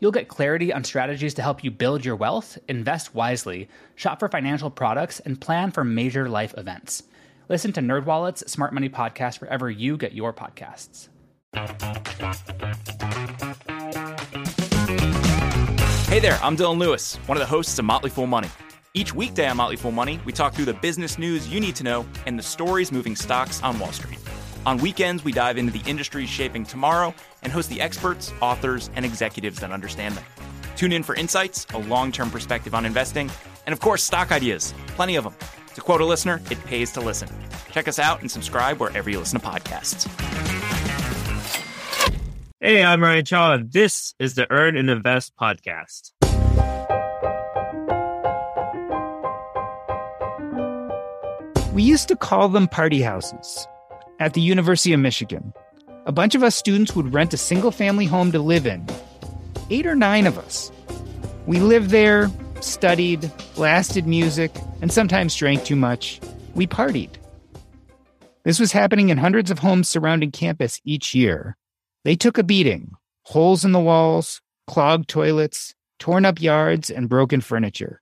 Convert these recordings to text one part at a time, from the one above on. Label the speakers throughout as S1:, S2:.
S1: You'll get clarity on strategies to help you build your wealth, invest wisely, shop for financial products, and plan for major life events. Listen to NerdWallet's Smart Money Podcast wherever you get your podcasts.
S2: Hey there, I'm Dylan Lewis, one of the hosts of Motley Fool Money. Each weekday on Motley Fool Money, we talk through the business news you need to know and the stories moving stocks on Wall Street. On weekends, we dive into the industries shaping tomorrow and host the experts, authors, and executives that understand them. Tune in for insights, a long term perspective on investing, and of course, stock ideas. Plenty of them. To quote a listener, it pays to listen. Check us out and subscribe wherever you listen to podcasts.
S3: Hey, I'm Ryan Chaw, and this is the Earn and Invest podcast.
S4: We used to call them party houses at the University of Michigan. A bunch of us students would rent a single family home to live in. Eight or nine of us. We lived there, studied, blasted music, and sometimes drank too much. We partied. This was happening in hundreds of homes surrounding campus each year. They took a beating holes in the walls, clogged toilets, torn up yards, and broken furniture.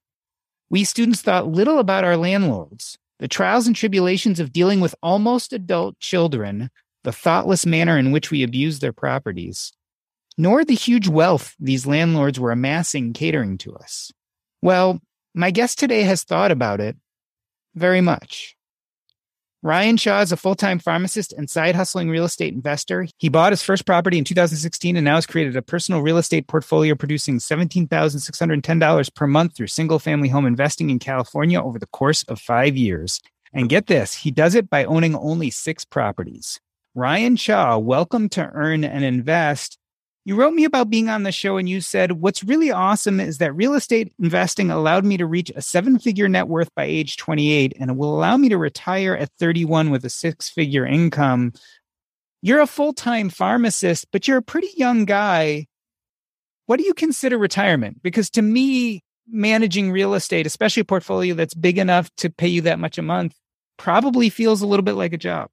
S4: We students thought little about our landlords, the trials and tribulations of dealing with almost adult children, the thoughtless manner in which we abused their properties, nor the huge wealth these landlords were amassing catering to us. Well, my guest today has thought about it very much. Ryan Chaw is a full time pharmacist and side hustling real estate investor. He bought his first property in 2016 and now has created a personal real estate portfolio producing $17,610 per month through single family home investing in California over the course of five years. And get this, he does it by owning only six properties. Ryan Chaw, welcome to Earn and Invest. You wrote me about being on the show and you said, What's really awesome is that real estate investing allowed me to reach a seven figure net worth by age 28 and it will allow me to retire at 31 with a six figure income. You're a full time pharmacist, but you're a pretty young guy. What do you consider retirement? Because to me, managing real estate, especially a portfolio that's big enough to pay you that much a month, probably feels a little bit like a job.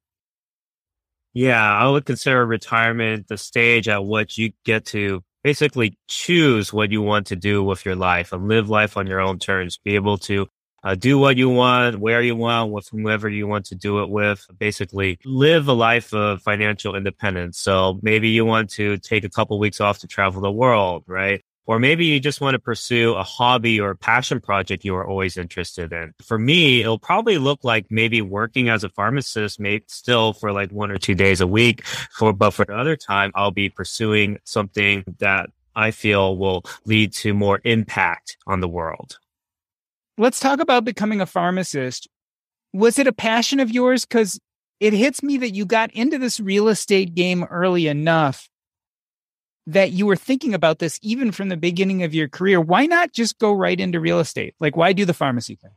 S3: Yeah, I would consider retirement the stage at which you get to basically choose what you want to do with your life and live life on your own terms. Be able to uh, do what you want, where you want, with whomever you want to do it with. Basically, live a life of financial independence. So maybe you want to take a couple weeks off to travel the world, right? Or maybe you just want to pursue a hobby or a passion project you are always interested in. For me, it'll probably look like maybe working as a pharmacist, maybe still for like one or two days a week. For, but for the other time, I'll be pursuing something that I feel will lead to more impact on the world.
S4: Let's talk about becoming a pharmacist. Was it a passion of yours? Because it hits me that you got into this real estate game early enough that you were thinking about this even from the beginning of your career. Why not just go right into real estate? Like, why do the pharmacy thing?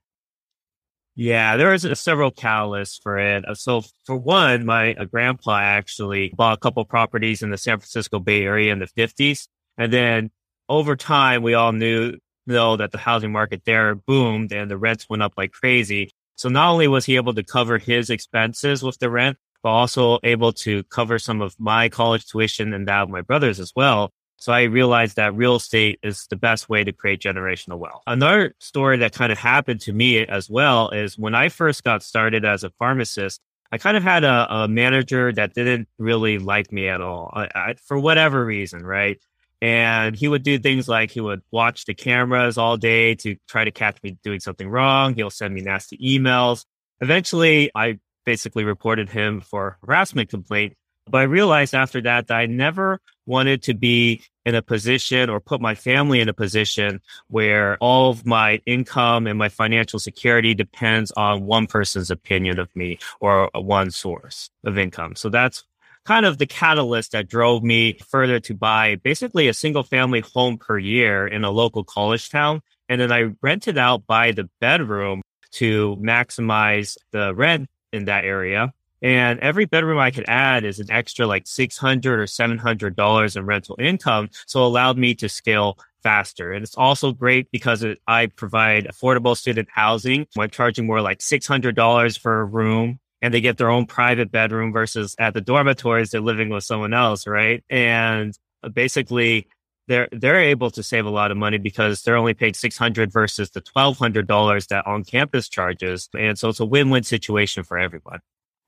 S3: Yeah, there was a, several catalysts for it. Uh, so, for one, my uh, grandpa actually bought a couple properties in the San Francisco Bay Area in the 50s. And then over time, we all knew though that the housing market there boomed and the rents went up like crazy. So not only was he able to cover his expenses with the rent, but also able to cover some of my college tuition and that of my brothers as well. So I realized that real estate is the best way to create generational wealth. Another story that kind of happened to me as well is when I first got started as a pharmacist, I kind of had a, a manager that didn't really like me at all I, I, for whatever reason, right? And he would do things like he would watch the cameras all day to try to catch me doing something wrong. He'll send me nasty emails. Eventually, I basically reported him for harassment complaint. But I realized after that that I never wanted to be in a position or put my family in a position where all of my income and my financial security depends on one person's opinion of me or one source of income. So that's kind of the catalyst that drove me further to buy basically a single family home per year in a local college town And then I rented out by the bedroom to maximize the rent in that area. And every bedroom I could add is an extra like 600 or $700 in rental income. So allowed me to scale faster. And it's also great because it, I provide affordable student housing. I'm charging more like $600 for a room and they get their own private bedroom versus at the dormitories, they're living with someone else. Right. And uh, basically they're, they're able to save a lot of money because they're only paid 600 versus the $1,200 that on campus charges. And so it's a win-win situation for everyone.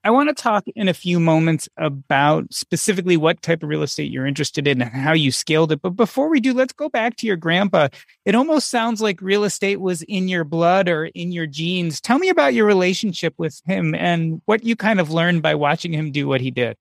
S4: I want to talk in a few moments about specifically what type of real estate you're interested in and how you scaled it. But before we do, let's go back to your grandpa. It almost sounds like real estate was in your blood or in your genes. Tell me about your relationship with him and what you kind of learned by watching him do what he did.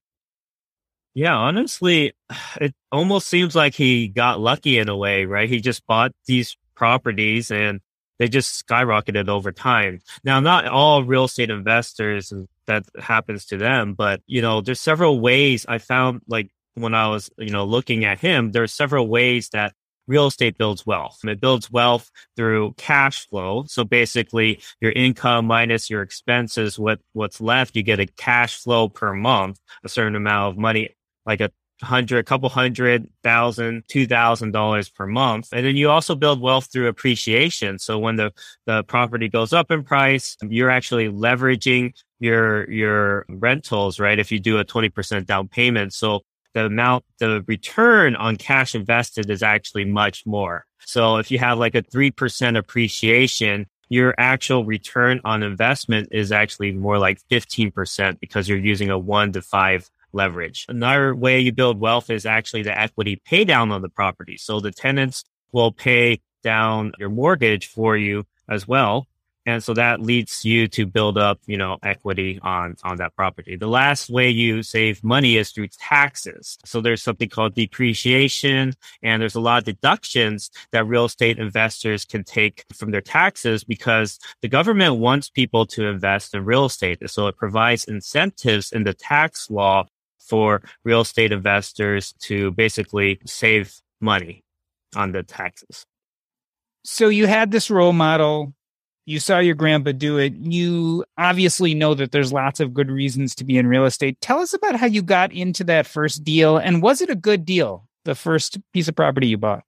S3: Yeah, honestly, it almost seems like he got lucky in a way, right? He just bought these properties and they just skyrocketed over time. Now, not all real estate investors that happens to them, but you know, there's several ways I found like when I was, you know, looking at him, there's several ways that real estate builds wealth. It builds wealth through cash flow. So basically your income minus your expenses, what, what's left, you get a cash flow per month, a certain amount of money, like a hundred, a couple hundred thousand, two thousand dollars per month. And then you also build wealth through appreciation. So when the, the property goes up in price, you're actually leveraging your, your rentals, right? If you do a 20% down payment. So the amount, the return on cash invested is actually much more. So if you have like a 3% appreciation, your actual return on investment is actually more like 15% because you're using a one to five leverage. Another way you build wealth is actually the equity pay down on the property. So the tenants will pay down your mortgage for you as well. And so that leads you to build up, you know, equity on, on that property. The last way you save money is through taxes. So there's something called depreciation and there's a lot of deductions that real estate investors can take from their taxes because the government wants people to invest in real estate. So it provides incentives in the tax law for real estate investors to basically save money on the taxes.
S4: So you had this role model. You saw your grandpa do it. You obviously know that there's lots of good reasons to be in real estate. Tell us about how you got into that first deal and was it a good deal, the first piece of property you bought?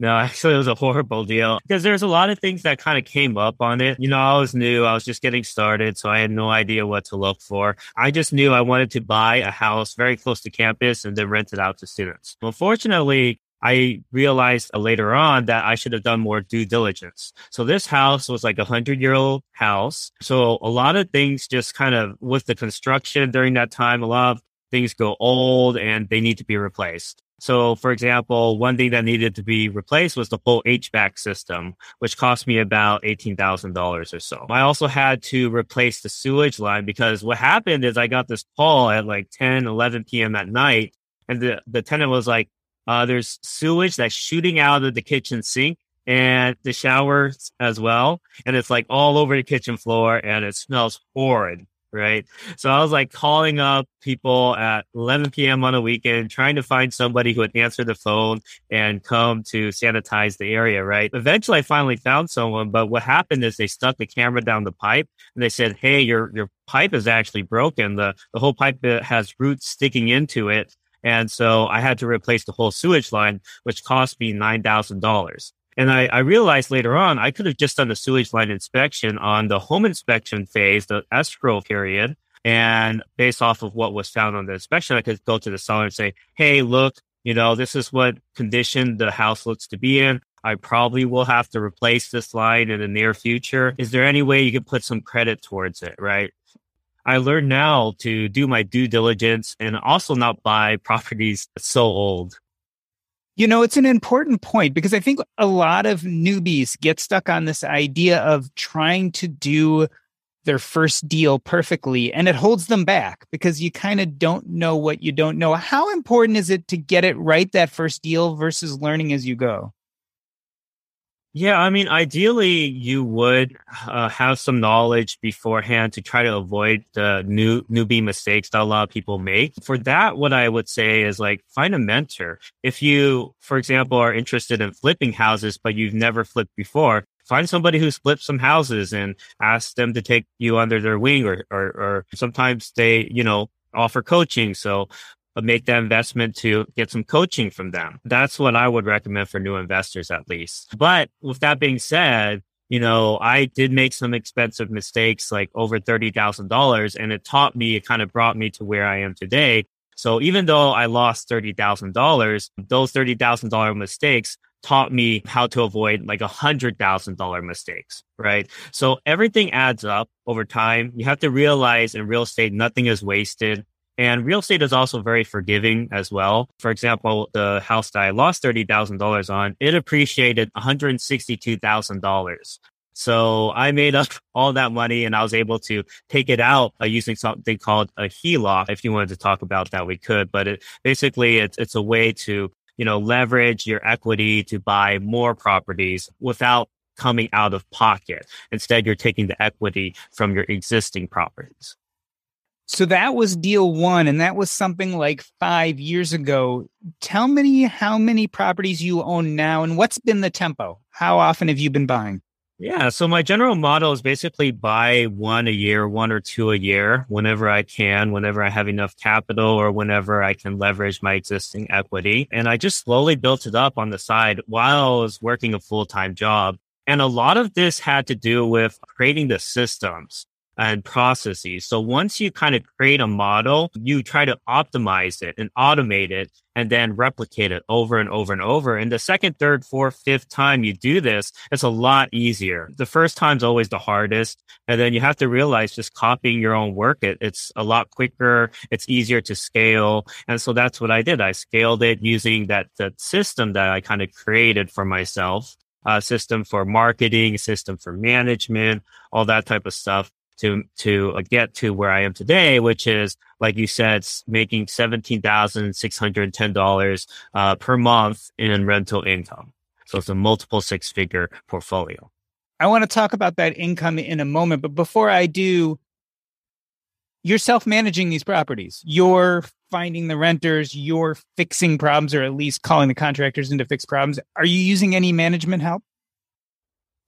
S3: No, actually, it was a horrible deal because there's a lot of things that kind of came up on it. You know, I was new. I was just getting started. So I had no idea what to look for. I just knew I wanted to buy a house very close to campus and then rent it out to students. Unfortunately, I realized uh, later on that I should have done more due diligence. So this house was like a hundred year old house. So a lot of things just kind of with the construction during that time, a lot of things go old and they need to be replaced. So, for example, one thing that needed to be replaced was the whole HVAC system, which cost me about $18,000 or so. I also had to replace the sewage line because what happened is I got this call at like 10, 11 p.m. at night. And the, the tenant was like, uh, there's sewage that's shooting out of the kitchen sink and the showers as well. And it's like all over the kitchen floor and it smells horrid right? So I was like calling up people at 11 p.m. on a weekend, trying to find somebody who would answer the phone and come to sanitize the area, right? Eventually I finally found someone, but what happened is they stuck the camera down the pipe and they said, Hey, your, your pipe is actually broken. The, the whole pipe uh, has roots sticking into it. And so I had to replace the whole sewage line, which cost me $9,000. And I, I, realized later on I could have just done the sewage line inspection on the home inspection phase, the escrow period. And based off of what was found on the inspection, I could go to the seller and say, Hey, look, you know, this is what condition the house looks to be in. I probably will have to replace this line in the near future. Is there any way you could put some credit towards it? Right. I learned now to do my due diligence and also not buy properties so old.
S4: You know, it's an important point because I think a lot of newbies get stuck on this idea of trying to do their first deal perfectly and it holds them back because you kind of don't know what you don't know. How important is it to get it right that first deal versus learning as you go?
S3: Yeah, I mean, ideally, you would uh, have some knowledge beforehand to try to avoid the new newbie mistakes that a lot of people make. For that, what I would say is like find a mentor. If you, for example, are interested in flipping houses, but you've never flipped before, find somebody who's flipped some houses and ask them to take you under their wing, or or, or sometimes they, you know, offer coaching. So make that investment to get some coaching from them. That's what I would recommend for new investors, at least. But with that being said, you know, I did make some expensive mistakes, like over $30,000, and it taught me, it kind of brought me to where I am today. So even though I lost $30,000, those $30,000 mistakes taught me how to avoid like a hundred thousand dollar mistakes, right? So everything adds up over time. You have to realize in real estate, nothing is wasted. And real estate is also very forgiving as well. For example, the house that I lost $30,000 on, it appreciated $162,000. So I made up all that money and I was able to take it out uh, using something called a HELOC. If you wanted to talk about that, we could, but it, basically it's, it's a way to, you know, leverage your equity to buy more properties without coming out of pocket. Instead, you're taking the equity from your existing properties.
S4: So that was deal one, and that was something like five years ago. Tell me how many properties you own now and what's been the tempo? How often have you been buying?
S3: Yeah, so my general model is basically buy one a year, one or two a year, whenever I can, whenever I have enough capital or whenever I can leverage my existing equity. And I just slowly built it up on the side while I was working a full time job. And a lot of this had to do with creating the systems and processes. So once you kind of create a model, you try to optimize it and automate it and then replicate it over and over and over. And the second, third, fourth, fifth time you do this, it's a lot easier. The first time's always the hardest. And then you have to realize just copying your own work, it, it's a lot quicker. It's easier to scale. And so that's what I did. I scaled it using that, that system that I kind of created for myself. A system for marketing, a system for management, all that type of stuff to to uh, get to where I am today, which is like you said, making seventeen thousand six hundred ten dollars uh, per month in rental income. So it's a multiple six figure portfolio.
S4: I want to talk about that income in a moment, but before I do, you're self managing these properties. You're finding the renters. You're fixing problems, or at least calling the contractors into fix problems. Are you using any management help?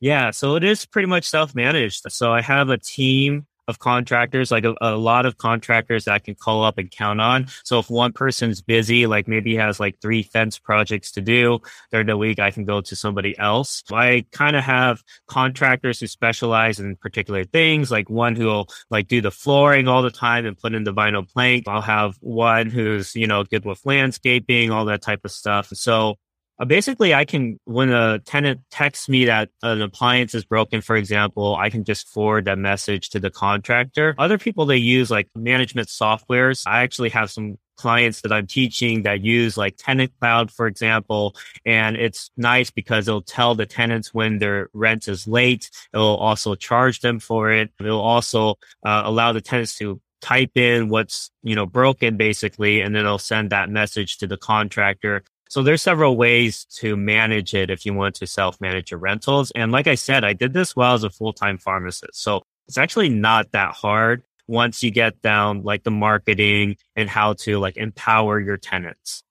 S3: Yeah, so it is pretty much self managed. So I have a team of contractors, like a, a, lot of contractors that I can call up and count on. So if one person's busy, like maybe has like three fence projects to do during the week, I can go to somebody else. I kind of have contractors who specialize in particular things, like one who'll like do the flooring all the time and put in the vinyl plank. I'll have one who's, you know, good with landscaping, all that type of stuff. So uh, basically, I can, when a tenant texts me that an appliance is broken, for example, I can just forward that message to the contractor. Other people, they use like management softwares. I actually have some clients that I'm teaching that use like TenantCloud, for example. And it's nice because it'll tell the tenants when their rent is late. It'll also charge them for it. It'll also uh, allow the tenants to type in what's, you know, broken basically, and then it'll send that message to the contractor. So there's several ways to manage it if you want to self-manage your rentals. And like I said, I did this while as a full-time pharmacist. So it's actually not that hard once you get down like the marketing and how to like empower your tenants.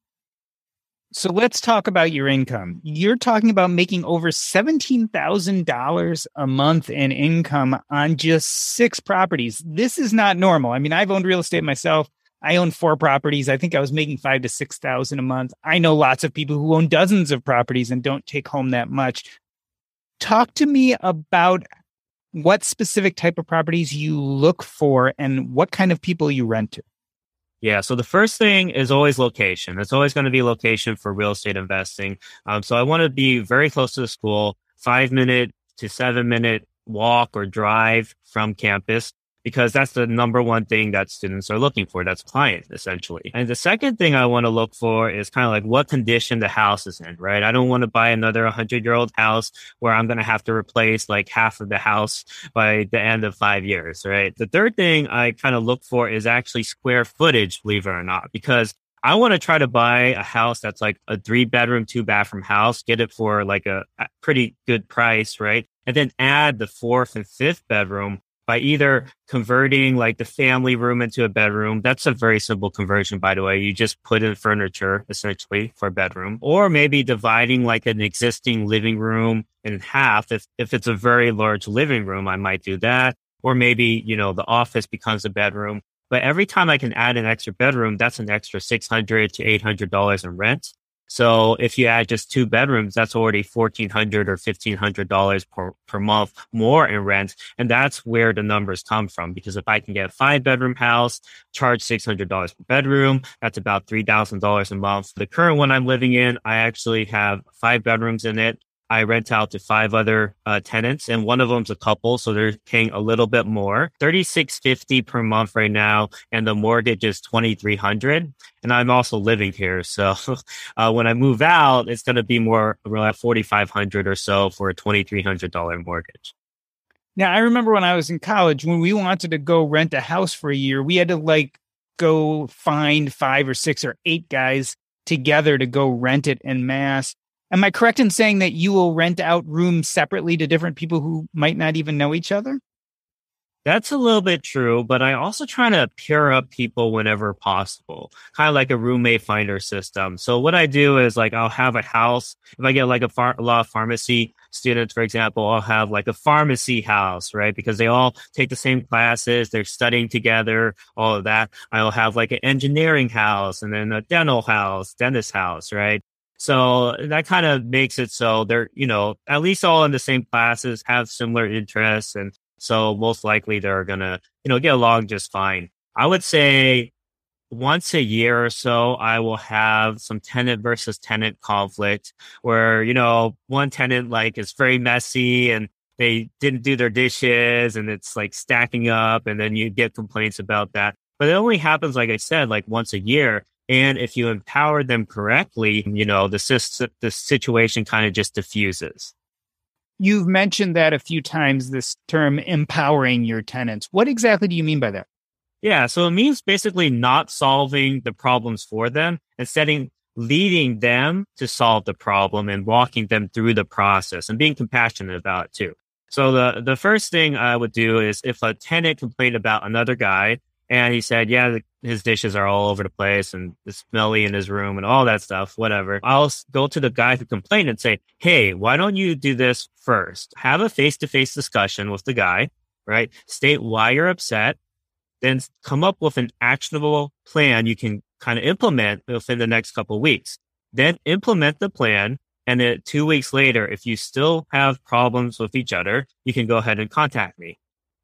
S4: So let's talk about your income. You're talking about making over $17,000 a month in income on just six properties. This is not normal. I mean, I've owned real estate myself. I own four properties. I think I was making five to six thousand a month. I know lots of people who own dozens of properties and don't take home that much. Talk to me about what specific type of properties you look for and what kind of people you rent to.
S3: Yeah. So the first thing is always location. It's always going to be location for real estate investing. Um, so I want to be very close to the school, five minute to seven minute walk or drive from campus because that's the number one thing that students are looking for. That's client essentially. And the second thing I want to look for is kind of like what condition the house is in, right? I don't want to buy another 100 year old house where I'm going to have to replace like half of the house by the end of five years, right? The third thing I kind of look for is actually square footage, believe it or not, because I want to try to buy a house that's like a three bedroom, two bathroom house, get it for like a, pretty good price, right? And then add the fourth and fifth bedroom by either converting like the family room into a bedroom. That's a very simple conversion, by the way. You just put in furniture essentially for a bedroom, or maybe dividing like an existing living room in half. If, if it's a very large living room, I might do that. Or maybe, you know, the office becomes a bedroom. But every time I can add an extra bedroom, that's an extra 600 to $800 in rent. So if you add just two bedrooms, that's already fourteen hundred or fifteen hundred dollars per per month more in rent, and that's where the numbers come from. Because if I can get a five bedroom house, charge six hundred dollars per bedroom, that's about three thousand dollars a month. The current one I'm living in, I actually have five bedrooms in it. I rent out to five other uh, tenants, and one of them's a couple, so they're paying a little bit more, thirty six fifty per month right now, and the mortgage is twenty three hundred. And I'm also living here, so uh, when I move out, it's going to be more around forty five hundred or so for a twenty three hundred dollar mortgage.
S4: Now, I remember when I was in college, when we wanted to go rent a house for a year, we had to like go find five or six or eight guys together to go rent it in mass. Am I correct in saying that you will rent out rooms separately to different people who might not even know each other?
S3: That's a little bit true, but I also try to pair up people whenever possible, kind of like a roommate finder system. So what I do is like I'll have a house. If I get like a, far- a lot of pharmacy students, for example, I'll have like a pharmacy house, right? Because they all take the same classes, they're studying together, all of that. I'll have like an engineering house and then a dental house, dentist house, right? So that kind of makes it so they're, you know, at least all in the same classes, have similar interests. And so most likely they're going to, you know, get along just fine. I would say once a year or so, I will have some tenant versus tenant conflict where, you know, one tenant like is very messy and they didn't do their dishes and it's like stacking up and then you get complaints about that. But it only happens, like I said, like once a year. And if you empower them correctly, you know, the, the situation kind of just diffuses.
S4: You've mentioned that a few times, this term empowering your tenants. What exactly do you mean by that?
S3: Yeah, so it means basically not solving the problems for them and setting leading them to solve the problem and walking them through the process and being compassionate about it too. So the the first thing I would do is if a tenant complained about another guy, and he said, yeah, his dishes are all over the place and it's smelly in his room and all that stuff, whatever. I'll go to the guy who complained and say, Hey, why don't you do this first? Have a face to face discussion with the guy, right? State why you're upset, then come up with an actionable plan you can kind of implement within the next couple weeks. Then implement the plan. And then two weeks later, if you still have problems with each other, you can go ahead and contact me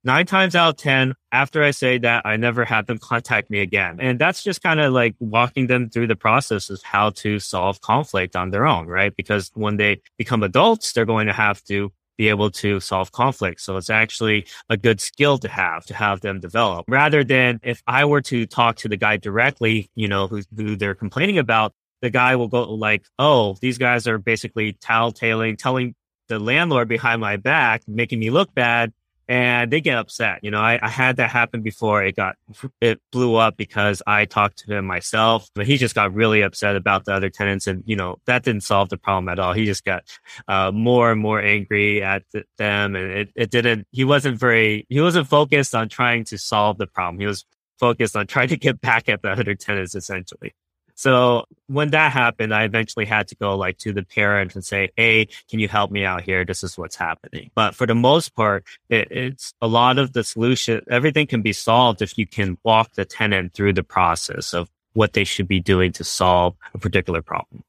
S3: nine times out of 10, after I say that, I never had them contact me again. And that's just kind of like walking them through the process of how to solve conflict on their own, right? Because when they become adults, they're going to have to be able to solve conflict. So it's actually a good skill to have, to have them develop rather than if I were to talk to the guy directly, you know, who, who they're complaining about, the guy will go like, Oh, these guys are basically tattletaling, telling the landlord behind my back, making me look bad and they get upset. You know, I, I, had that happen before. It got it blew up because I talked to him myself, but he just got really upset about the other tenants, and you know that didn't solve the problem at all. He just got uh, more and more angry at them, and it, it didn't. He wasn't very. He wasn't focused on trying to solve the problem. He was focused on trying to get back at the other tenants, essentially. So when that happened, I eventually had to go like to the parent and say, Hey, can you help me out here? This is what's happening. But for the most part, it, it's a lot of the solution. Everything can be solved if you can walk the tenant through the process of what they should be doing to solve a particular problem.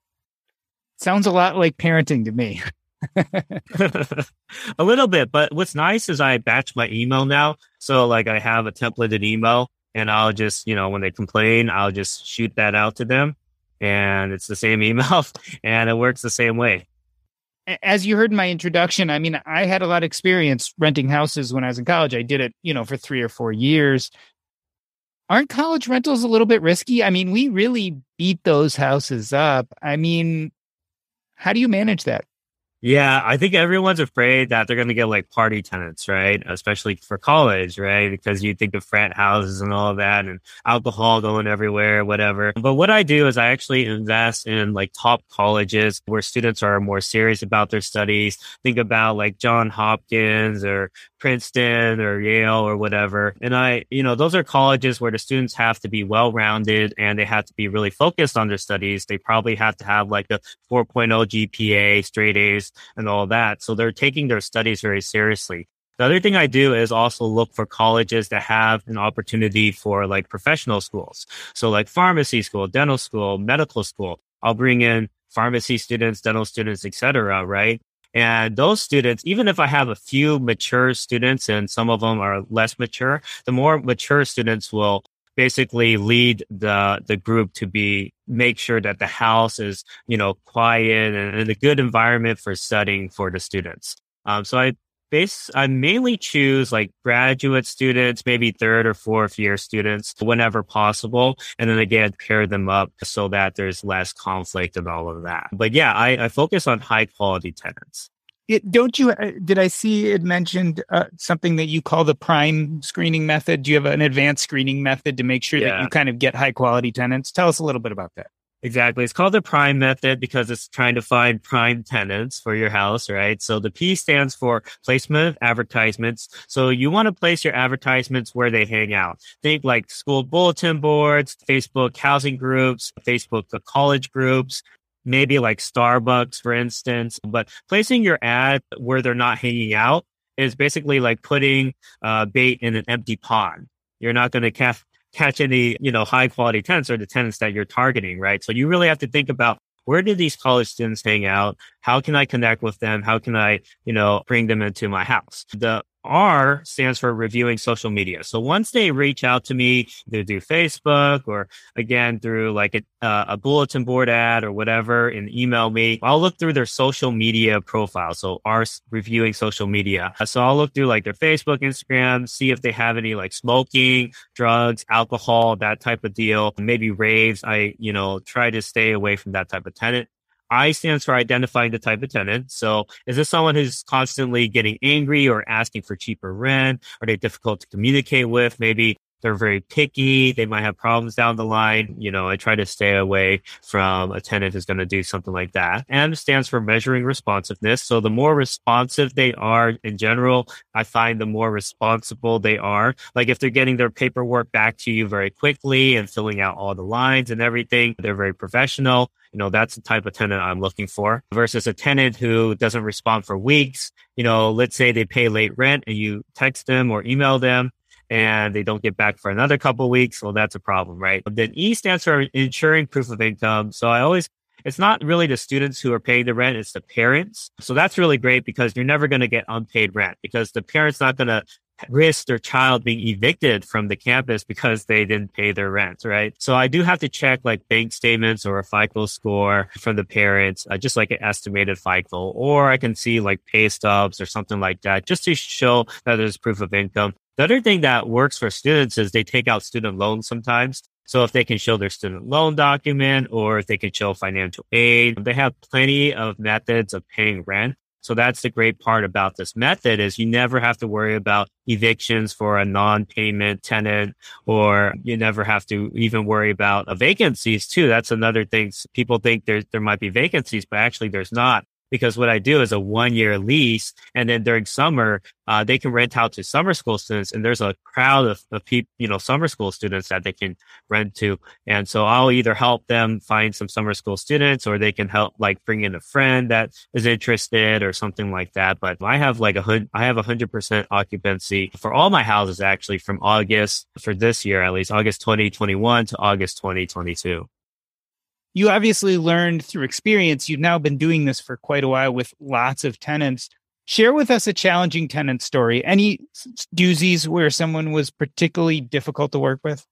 S4: Sounds a lot like parenting to me.
S3: a little bit, but what's nice is I batch my email now. So like I have a templated email and I'll just, you know, when they complain, I'll just shoot that out to them and it's the same email and it works the same way.
S4: As you heard in my introduction, I mean, I had a lot of experience renting houses when I was in college. I did it, you know, for three or four years. Aren't college rentals a little bit risky? I mean, we really beat those houses up. I mean, how do you manage that?
S3: Yeah, I think everyone's afraid that they're going to get like party tenants, right? Especially for college, right? Because you think of frat houses and all that and alcohol going everywhere, whatever. But what I do is I actually invest in like top colleges where students are more serious about their studies. Think about like John Hopkins or Princeton or Yale or whatever. And I, you know, those are colleges where the students have to be well rounded and they have to be really focused on their studies. They probably have to have like a 4.0 GPA, straight A's and all that. So they're taking their studies very seriously. The other thing I do is also look for colleges that have an opportunity for like professional schools. So like pharmacy school, dental school, medical school. I'll bring in pharmacy students, dental students, etc. Right. And those students, even if I have a few mature students and some of them are less mature, the more mature students will basically lead the the group to be make sure that the house is you know quiet and, and a good environment for studying for the students. Um, so I base I mainly choose like graduate students, maybe third or fourth year students whenever possible. And then again, pair them up so that there's less conflict and all of that. But yeah, I, I focus on high quality tenants.
S4: It, don't you? Uh, did I see it mentioned uh, something that you call the prime screening method? Do you have an advanced screening method to make sure yeah. that you kind of get high quality tenants? Tell us a little bit about that.
S3: Exactly. It's called the prime method because it's trying to find prime tenants for your house, right? So the P stands for placement of advertisements. So you want to place your advertisements where they hang out. Think like school bulletin boards, Facebook housing groups, Facebook college groups, maybe like Starbucks, for instance. But placing your ad where they're not hanging out is basically like putting uh, bait in an empty pond. You're not going to catch catch any, you know, high quality tenants or the tenants that you're targeting, right? So you really have to think about where do these college students hang out? How can I connect with them? How can I, you know, bring them into my house? The R stands for reviewing social media. So once they reach out to me, they do Facebook or again through like a, uh, a, bulletin board ad or whatever and email me, I'll look through their social media profile. So R reviewing social media. So I'll look through like their Facebook, Instagram, see if they have any like smoking, drugs, alcohol, that type of deal. Maybe raves. I, you know, try to stay away from that type of tenant. I stands for identifying the type of tenant. So is this someone who's constantly getting angry or asking for cheaper rent? Are they difficult to communicate with? Maybe they're very picky. They might have problems down the line. You know, I try to stay away from a tenant who's going to do something like that. M stands for measuring responsiveness. So the more responsive they are in general, I find the more responsible they are. Like if they're getting their paperwork back to you very quickly and filling out all the lines and everything, they're very professional. You know, that's the type of tenant I'm looking for versus a tenant who doesn't respond for weeks. You know, let's say they pay late rent and you text them or email them and they don't get back for another couple weeks, well, that's a problem, right? Then E stands for ensuring proof of income. So I always, it's not really the students who are paying the rent, it's the parents. So that's really great because you're never going to get unpaid rent because the parent's not going to risk their child being evicted from the campus because they didn't pay their rent, right? So I do have to check like bank statements or a FICO score from the parents, uh, just like an estimated FICO, or I can see like pay stubs or something like that just to show that there's proof of income. The other thing that works for students is they take out student loans sometimes. So if they can show their student loan document or if they can show financial aid, they have plenty of methods of paying rent. So that's the great part about this method is you never have to worry about evictions for a non-payment tenant or you never have to even worry about vacancies too. That's another thing. People think there, there might be vacancies, but actually there's not because what I do is a one year lease. And then during summer, uh, they can rent out to summer school students. And there's a crowd of, of people, you know, summer school students that they can rent to. And so I'll either help them find some summer school students or they can help like bring in a friend that is interested or something like that. But I have like a hundred, I have a hundred percent occupancy for all my houses actually from August for this year, at least August 2021 to August 2022
S4: you obviously learned through experience. You've now been doing this for quite a while with lots of tenants. Share with us a challenging tenant story. Any doozies where someone was particularly difficult to work with?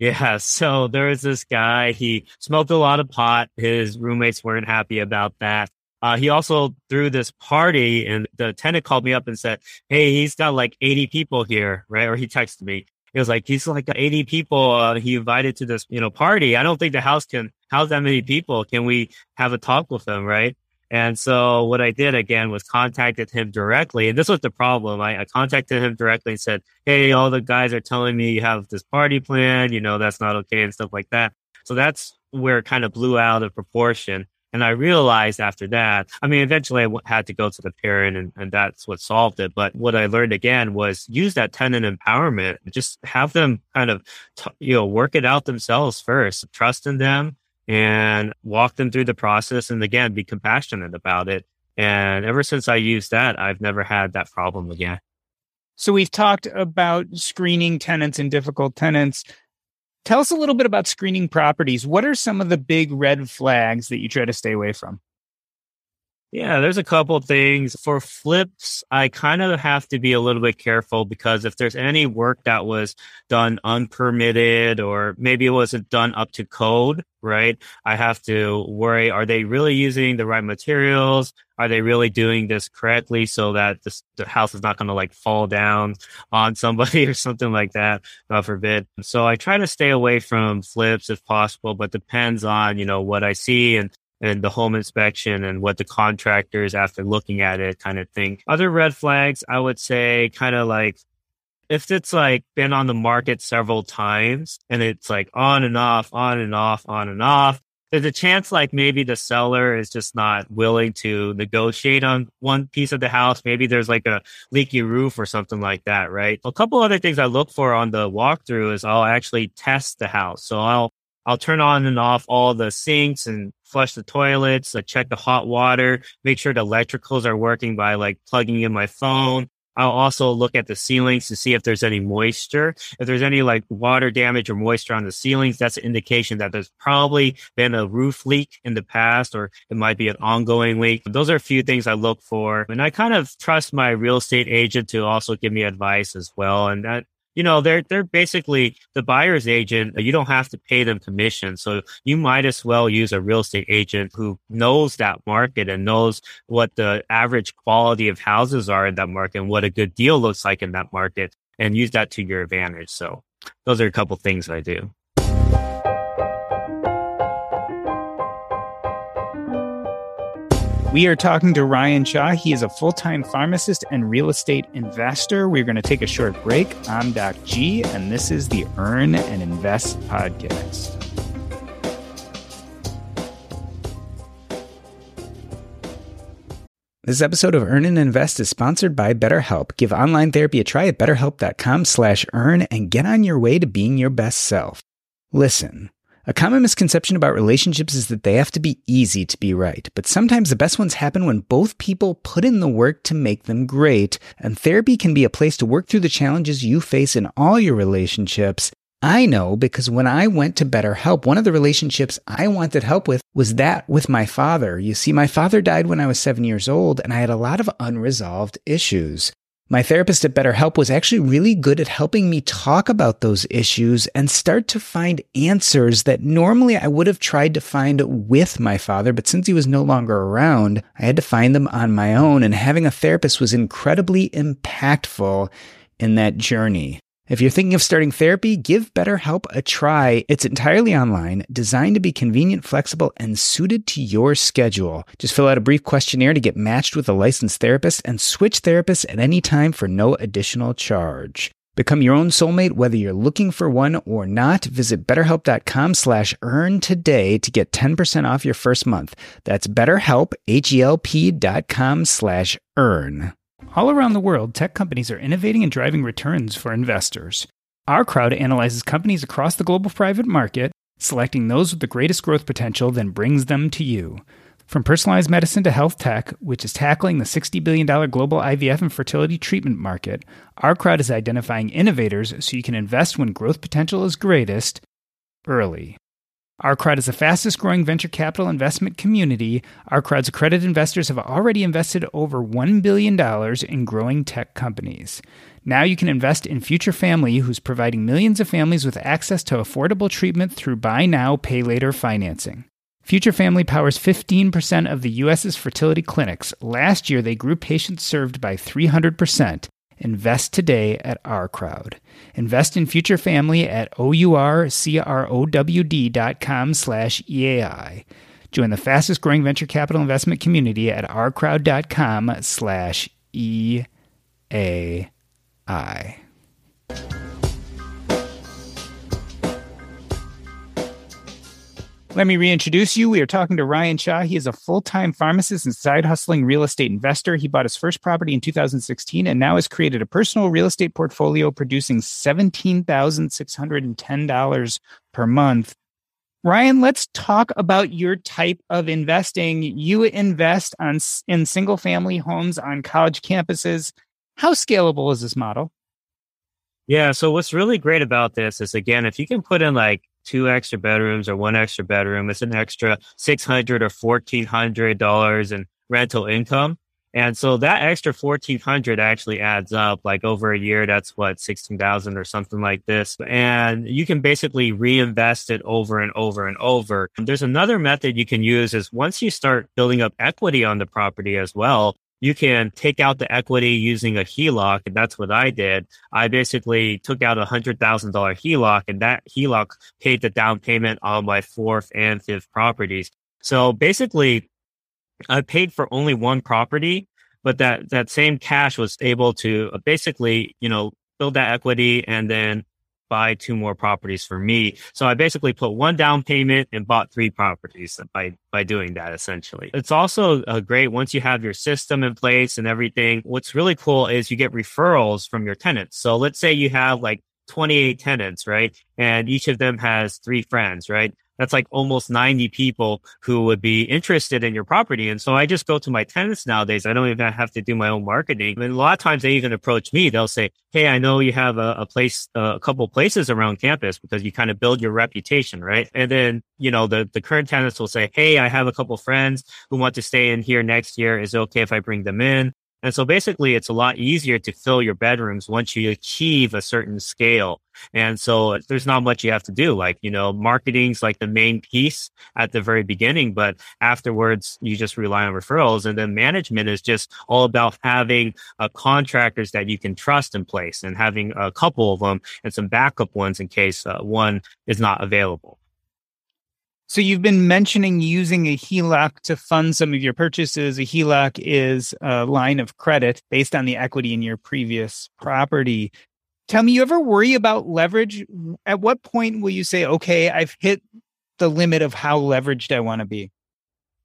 S3: Yeah. So there was this guy, he smoked a lot of pot. His roommates weren't happy about that. Uh, he also threw this party and the tenant called me up and said, Hey, he's got like 80 people here, right? Or he texted me. He was like, he's like 80 people uh, he invited to this, you know, party. I don't think the house can house that many people. Can we have a talk with them? Right. And so what I did again was contacted him directly. And this was the problem. I, I, contacted him directly and said, Hey, all the guys are telling me you have this party plan, you know, that's not okay and stuff like that. So that's where it kind of blew out of proportion. And I realized after that, I mean, eventually I had to go to the parent and, and that's what solved it. But what I learned again was use that tenant empowerment, just have them kind of, t- you know, work it out themselves first, trust in them and walk them through the process. And again, be compassionate about it. And ever since I used that, I've never had that problem again.
S4: So we've talked about screening tenants and difficult tenants. Tell us a little bit about screening properties. What are some of the big red flags that you try to stay away from?
S3: Yeah, there's a couple things. For flips, I kind of have to be a little bit careful because if there's any work that was done unpermitted or maybe it wasn't done up to code, right? I have to worry, are they really using the right materials? Are they really doing this correctly so that this, the house is not going to like fall down on somebody or something like that, God forbid. So I try to stay away from flips if possible, but depends on, you know, what I see and and the home inspection and what the contractors after looking at it kind of think. Other red flags, I would say kind of like if it's like been on the market several times and it's like on and off, on and off, on and off, there's a chance like maybe the seller is just not willing to negotiate on one piece of the house. Maybe there's like a leaky roof or something like that, right? A couple other things I look for on the walkthrough is I'll actually test the house. So I'll I'll turn on and off all the sinks and flush the toilets, I check the hot water, make sure the electricals are working by like plugging in my phone. I'll also look at the ceilings to see if there's any moisture. If there's any like water damage or moisture on the ceilings, that's an indication that there's probably been a roof leak in the past or it might be an ongoing leak. Those are a few things I look for. And I kind of trust my real estate agent to also give me advice as well. And that you know, they're they're basically the buyer's agent. You don't have to pay them commission, so you might as well use a real estate agent who knows that market and knows what the average quality of houses are in that market and what a good deal looks like in that market, and use that to your advantage. So, those are a couple things I do.
S4: We are talking to Ryan Chaw. He is a full time pharmacist and real estate investor. We're going to take a short break. I'm Doc G, and this is the Earn and Invest podcast. This episode of Earn and Invest is sponsored by BetterHelp. Give online therapy a try at betterhelp.com slash earn and get on your way to being your best self. Listen. A common misconception about relationships is that they have to be easy to be right, but sometimes the best ones happen when both people put in the work to make them great, and therapy can be a place to work through the challenges you face in all your relationships. I know because when I went to BetterHelp, one of the relationships I wanted help with was that with my father. You see, my father died when I was seven years old, and I had a lot of unresolved issues. My therapist at BetterHelp was actually really good at helping me talk about those issues and start to find answers that normally I would have tried to find with my father, but since he was no longer around, I had to find them on my own. And having a therapist was incredibly impactful in that journey. If you're thinking of starting therapy, give BetterHelp a try. It's entirely online, designed to be convenient, flexible, and suited to your schedule. Just fill out a brief questionnaire to get matched with a licensed therapist and switch therapists at any time for no additional charge. Become your own soulmate whether you're looking for one or not. Visit betterhelp.com slash earn today to get 10% off your first month. That's betterhelp, H-E-L-P dot com slash earn. All around the world, tech companies are innovating and driving returns for investors. OurCrowd analyzes companies across the global private market, selecting those with the greatest growth potential, then brings them to you. From personalized medicine to health tech, which is tackling the $60 billion global IVF and fertility treatment market, OurCrowd is identifying innovators so you can invest when growth potential is greatest early. Our is the fastest growing venture capital investment community. OurCrowd's accredited investors have already invested over $1 billion in growing tech companies. Now you can invest in Future Family, who's providing millions of families with access to affordable treatment through buy now, pay later financing. Future Family powers 15% of the U.S.'s fertility clinics. Last year, they grew patients served by 300%. Invest today at OurCrowd. Invest in future family at OURCROWD.com slash EAI. Join the fastest growing venture capital investment community at ourcrowd.com slash EAI. Let me reintroduce you. We are talking to Ryan Chaw. He is a full time pharmacist and side hustling real estate investor. He bought his first property in 2016 and now has created a personal real estate portfolio producing $17,610 per month. Ryan, let's talk about your type of investing. You invest on in single family homes on college campuses. How scalable is this model?
S3: Yeah, so what's really great about this is again, if you can put in like two extra bedrooms or one extra bedroom, it's an extra six hundred or fourteen hundred dollars in rental income. And so that extra fourteen hundred actually adds up like over a year. That's what sixteen thousand or something like this. And you can basically reinvest it over and over and over. There's another method you can use is once you start building up equity on the property as well, you can take out the equity using a HELOC. And that's what I did. I basically took out a hundred thousand dollar HELOC and that HELOC paid the down payment on my fourth and fifth properties. So basically I paid for only one property, but that, that same cash was able to uh, basically, you know, build that equity and then buy two more properties for me. So I basically put one down payment and bought three properties by, by doing that essentially. It's also a great once you have your system in place and everything. What's really cool is you get referrals from your tenants. So let's say you have like 28 tenants, right? And each of them has three friends, right? That's like almost 90 people who would be interested in your property. And so I just go to my tenants nowadays. I don't even have to do my own marketing. And a lot of times they even approach me. They'll say, Hey, I know you have a, a place, uh, a couple places around campus because you kind of build your reputation, right? And then, you know, the, the current tenants will say, Hey, I have a couple friends who want to stay in here next year. Is it okay if I bring them in? And so basically it's a lot easier to fill your bedrooms once you achieve a certain scale. And so there's not much you have to do. Like, you know, marketing's like the main piece at the very beginning, but afterwards you just rely on referrals. And then management is just all about having uh, contractors that you can trust in place and having a couple of them and some backup ones in case uh, one is not available.
S4: So you've been mentioning using a HELOC to fund some of your purchases. A HELOC is a line of credit based on the equity in your previous property. Tell me, you ever worry about leverage? At what point will you say, okay, I've hit the limit of how leveraged I want to be?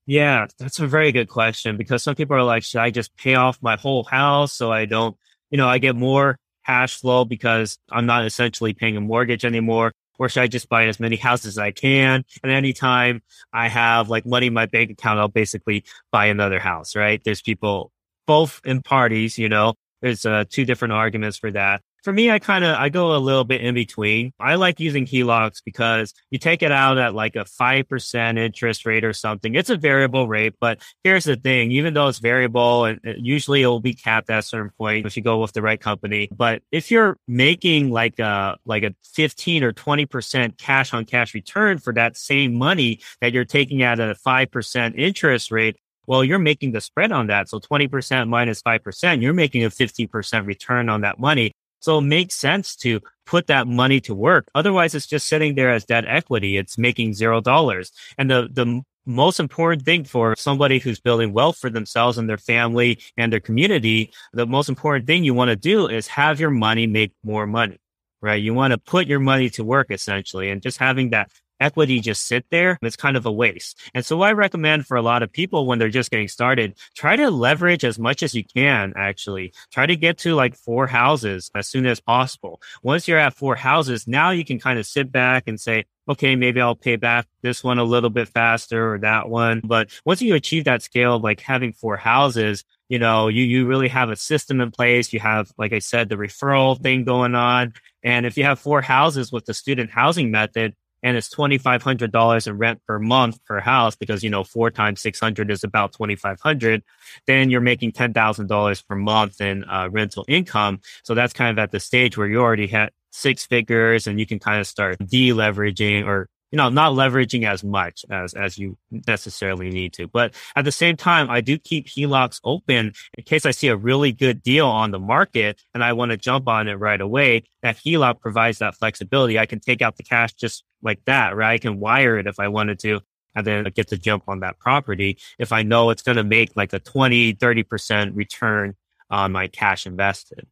S3: Yeah, that's a very good question because some people are like, should I just pay off my whole house so I don't, you know, I get more cash flow because I'm not essentially paying a mortgage anymore? Or should I just buy as many houses as I can? And anytime I have like money in my bank account, I'll basically buy another house, right? There's people both in parties, you know, there's uh, two different arguments for that for me, I kind of I go a little bit in between. I like using HELOCs because you take it out at like a five percent interest rate or something. It's a variable rate, but here's the thing: even though it's variable, and usually it will be capped at a certain point if you go with the right company. But if you're making like a like a fifteen or twenty percent cash on cash return for that same money that you're taking out at a five percent interest rate, well, you're making the spread on that. So 20% minus 5%, you're making a 50% return on that money. So it makes sense to put that money to work. Otherwise, it's just sitting there as debt equity. It's making zero dollars. And the, the most important thing for somebody who's building wealth for themselves and their family and their community, the most important thing you want to do is have your money make more money, right? You want to put your money to work essentially and just having that equity just sit there, it's kind of a waste. And so I recommend for a lot of people when they're just getting started, try to leverage as much as you can, actually. Try to get to like four houses as soon as possible. Once you're at four houses, now you can kind of sit back and say, okay, maybe I'll pay back this one a little bit faster or that one. But once you achieve that scale of like having four houses, you know, you, you really have a system in place. You have, like I said, the referral thing going on. And if you have four houses with the student housing method, and it's $2,500 in rent per month per house because, you know, four times 600 is about 2,500, then you're making $10,000 per month in uh, rental income. So that's kind of at the stage where you already had six figures and you can kind of start deleveraging or you know, not leveraging as much as, as you necessarily need to. But at the same time, I do keep HELOCs open in case I see a really good deal on the market and I want to jump on it right away. That HELOC provides that flexibility. I can take out the cash just like that, right? I can wire it if I wanted to and then get to jump on that property if I know it's going to make like a 20, 30% return on my cash invested.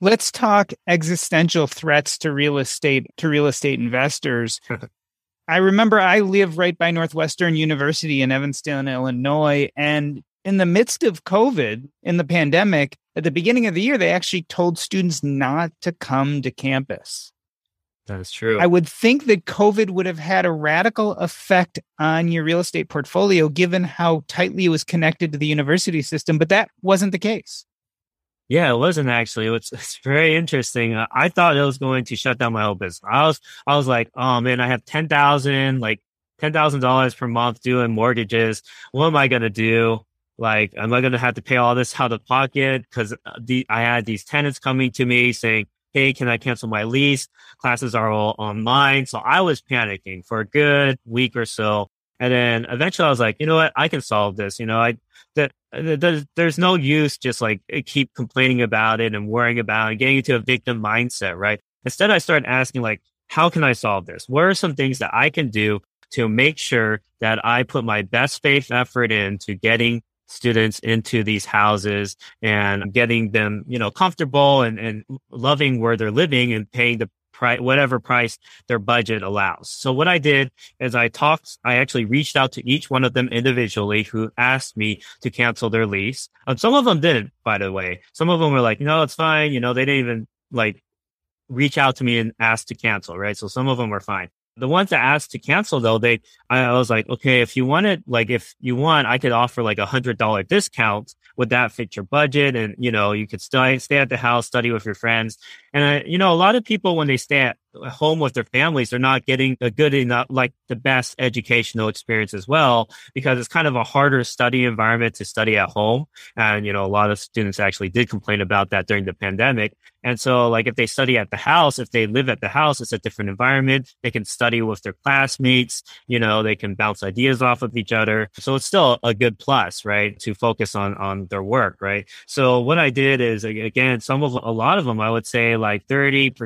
S4: Let's talk existential threats to real estate to real estate investors. I remember I live right by Northwestern University in Evanston, Illinois, and in the midst of COVID, in the pandemic, at the beginning of the year, they actually told students not to come to campus.
S3: That is true.
S4: I would think that COVID would have had a radical effect on your real estate portfolio, given how tightly it was connected to the university system, but that wasn't the case.
S3: Yeah, it wasn't actually. It's it's very interesting. Uh, I thought it was going to shut down my whole business. I was I was like, oh man, I have ten thousand like ten thousand dollars per month doing mortgages. What am I gonna do? Like, am I gonna have to pay all this out of pocket? Because uh, the I had these tenants coming to me saying, hey, can I cancel my lease? Classes are all online, so I was panicking for a good week or so. And then eventually I was like, you know what? I can solve this. You know, I, that there's, there's no use just like eh, keep complaining about it and worrying about it, getting into a victim mindset, right? Instead, I started asking like, how can I solve this? What are some things that I can do to make sure that I put my best faith effort into getting students into these houses and getting them, you know, comfortable and, and loving where they're living and paying the price, whatever price their budget allows. So what I did is I talked, I actually reached out to each one of them individually who asked me to cancel their lease. And some of them didn't, by the way. Some of them were like, no, it's fine. You know, they didn't even like reach out to me and ask to cancel, right? So some of them were fine. The ones that asked to cancel though, they, I was like, okay, if you wanted, like, if you want, I could offer like a hundred dollar discount. Would that fit your budget? And, you know, you could stay, stay at the house, study with your friends. And, I, you know, a lot of people, when they stay at home with their families, they're not getting a good enough, like the best educational experience as well, because it's kind of a harder study environment to study at home. And, you know, a lot of students actually did complain about that during the pandemic. And so, like, if they study at the house, if they live at the house, it's a different environment. They can study with their classmates. You know, they can bounce ideas off of each other. So it's still a good plus, right? To focus on, on their work, right? So what I did is, again, some of, a lot of them, I would say like 30%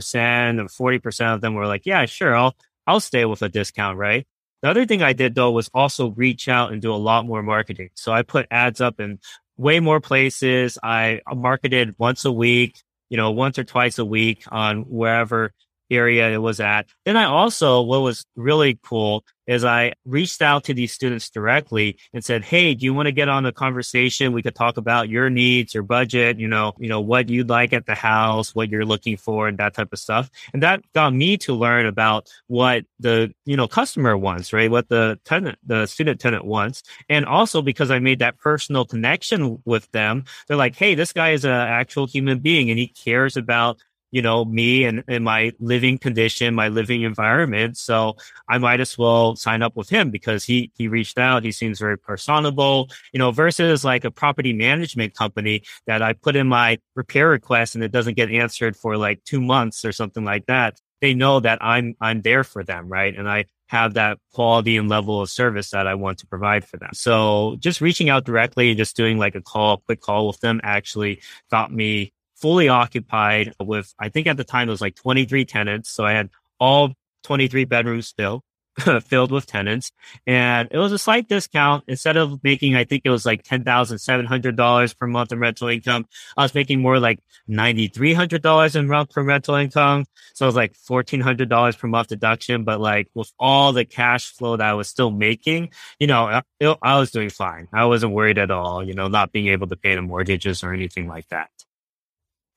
S3: or 40% of them were like, yeah, sure. I'll, I'll stay with a discount, right? The other thing I did though was also reach out and do a lot more marketing. So I put ads up in way more places. I uh, marketed once a week you know, once or twice a week on wherever area it was at. Then I also, what was really cool is I reached out to these students directly and said, Hey, do you want to get on a conversation? We could talk about your needs, your budget, you know, you know, what you'd like at the house, what you're looking for and that type of stuff. And that got me to learn about what the, you know, customer wants, right? What the tenant, the student tenant wants. And also because I made that personal connection with them, they're like, Hey, this guy is an actual human being and he cares about you know, me and, and my living condition, my living environment. So I might as well sign up with him because he, he reached out. He seems very personable, you know, versus like a property management company that I put in my repair request and it doesn't get answered for like two months or something like that. They know that I'm, I'm there for them. Right. And I have that quality and level of service that I want to provide for them. So just reaching out directly and just doing like a call, a quick call with them actually got me fully occupied with, I think at the time it was like 23 tenants. So I had all 23 bedrooms filled, filled with tenants. And it was a slight discount. Instead of making, I think it was like $10,700 per month in rental income, I was making more like $9,300 in month per rental income. So it was like $1,400 per month deduction. But like with all the cash flow that I was still making, you know, I was doing fine. I wasn't worried at all, you know, not being able to pay the mortgages or anything like that.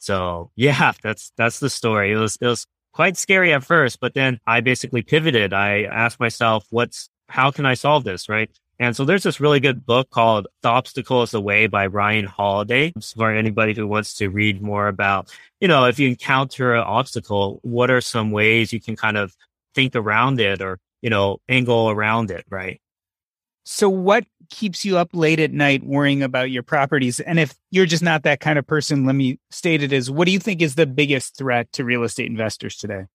S3: So yeah, that's that's the story. It was it was quite scary at first, but then I basically pivoted. I asked myself, what's how can I solve this, right? And so there's this really good book called The Obstacle is the Way by Ryan Holiday. For anybody who wants to read more about, you know, if you encounter an obstacle, what are some ways you can kind of think around it or, you know, angle around it, right?
S4: So, what keeps you up late at night worrying about your properties? And if you're just not that kind of person, let me state it as what do you think is the biggest threat to real estate investors today?